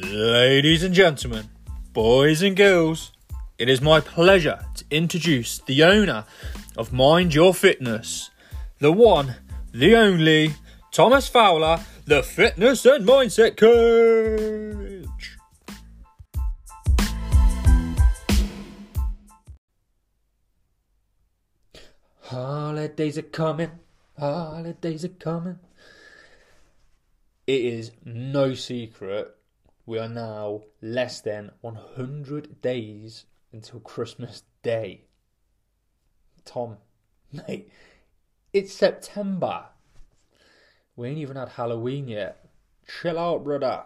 Ladies and gentlemen, boys and girls, it is my pleasure to introduce the owner of Mind Your Fitness, the one, the only, Thomas Fowler, the fitness and mindset coach. Holidays are coming, holidays are coming. It is no secret we are now less than 100 days until Christmas Day. Tom, mate, it's September. We ain't even had Halloween yet. Chill out, brother.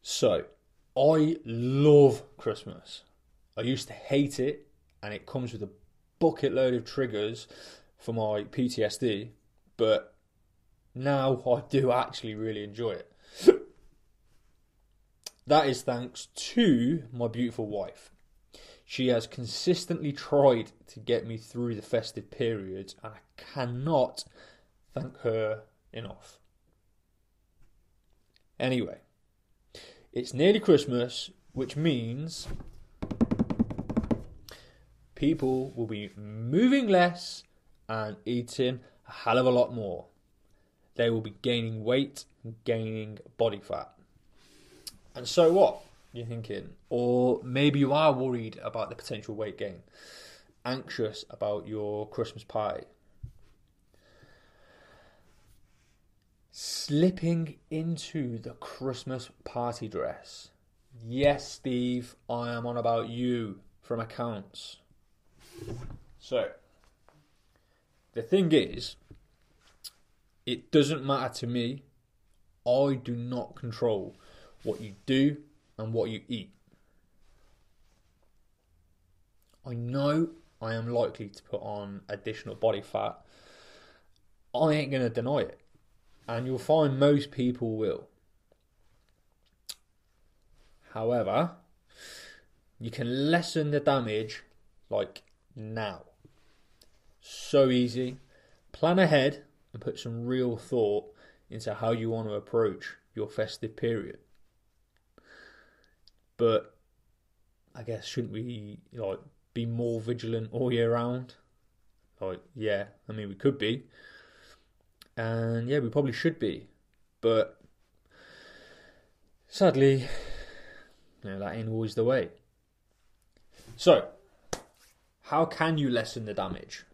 So, I love Christmas. I used to hate it, and it comes with a bucket load of triggers for my PTSD, but now I do actually really enjoy it. that is thanks to my beautiful wife. She has consistently tried to get me through the festive period, and I cannot thank her enough. Anyway, it's nearly Christmas, which means people will be moving less and eating a hell of a lot more. They will be gaining weight, gaining body fat. And so what? You're thinking, or maybe you are worried about the potential weight gain, anxious about your Christmas pie. Slipping into the Christmas party dress. Yes, Steve, I am on about you from accounts. So, the thing is, it doesn't matter to me. I do not control what you do and what you eat. I know I am likely to put on additional body fat. I ain't going to deny it. And you'll find most people will. However, you can lessen the damage like now. So easy. Plan ahead and put some real thought into how you want to approach your festive period. But I guess shouldn't we like be more vigilant all year round? Like, yeah, I mean we could be. And yeah, we probably should be. But sadly, you know, that ain't always the way. So, how can you lessen the damage?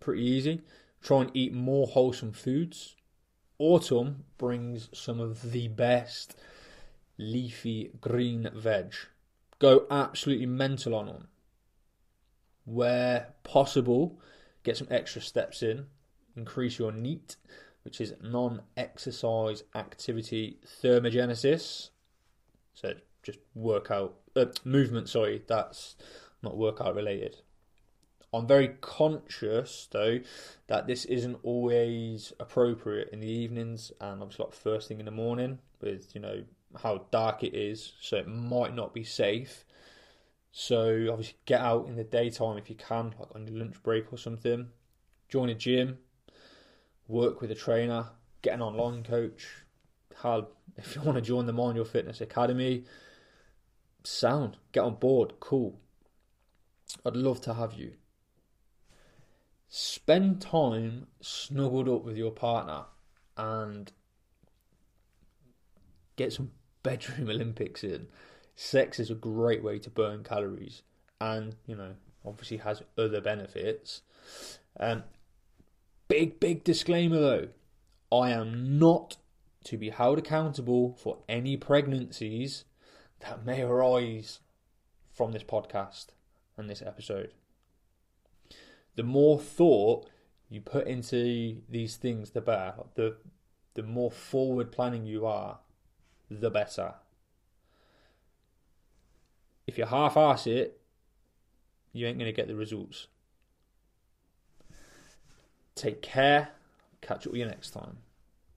Pretty easy. Try and eat more wholesome foods. Autumn brings some of the best leafy green veg. Go absolutely mental on them. Where possible, get some extra steps in. Increase your NEAT, which is non exercise activity thermogenesis. So just workout, uh, movement, sorry, that's not workout related. I'm very conscious though that this isn't always appropriate in the evenings and obviously like first thing in the morning with you know how dark it is, so it might not be safe. So obviously get out in the daytime if you can, like on your lunch break or something. Join a gym, work with a trainer, get an online coach. How if you want to join the Mind Your Fitness Academy, sound, get on board, cool. I'd love to have you spend time snuggled up with your partner and get some bedroom Olympics in. Sex is a great way to burn calories and, you know, obviously has other benefits. Um, big, big disclaimer though I am not to be held accountable for any pregnancies that may arise from this podcast and this episode the more thought you put into these things, the better. The the more forward planning you are, the better. If you half ass it, you ain't going to get the results. Take care. Catch up with you next time.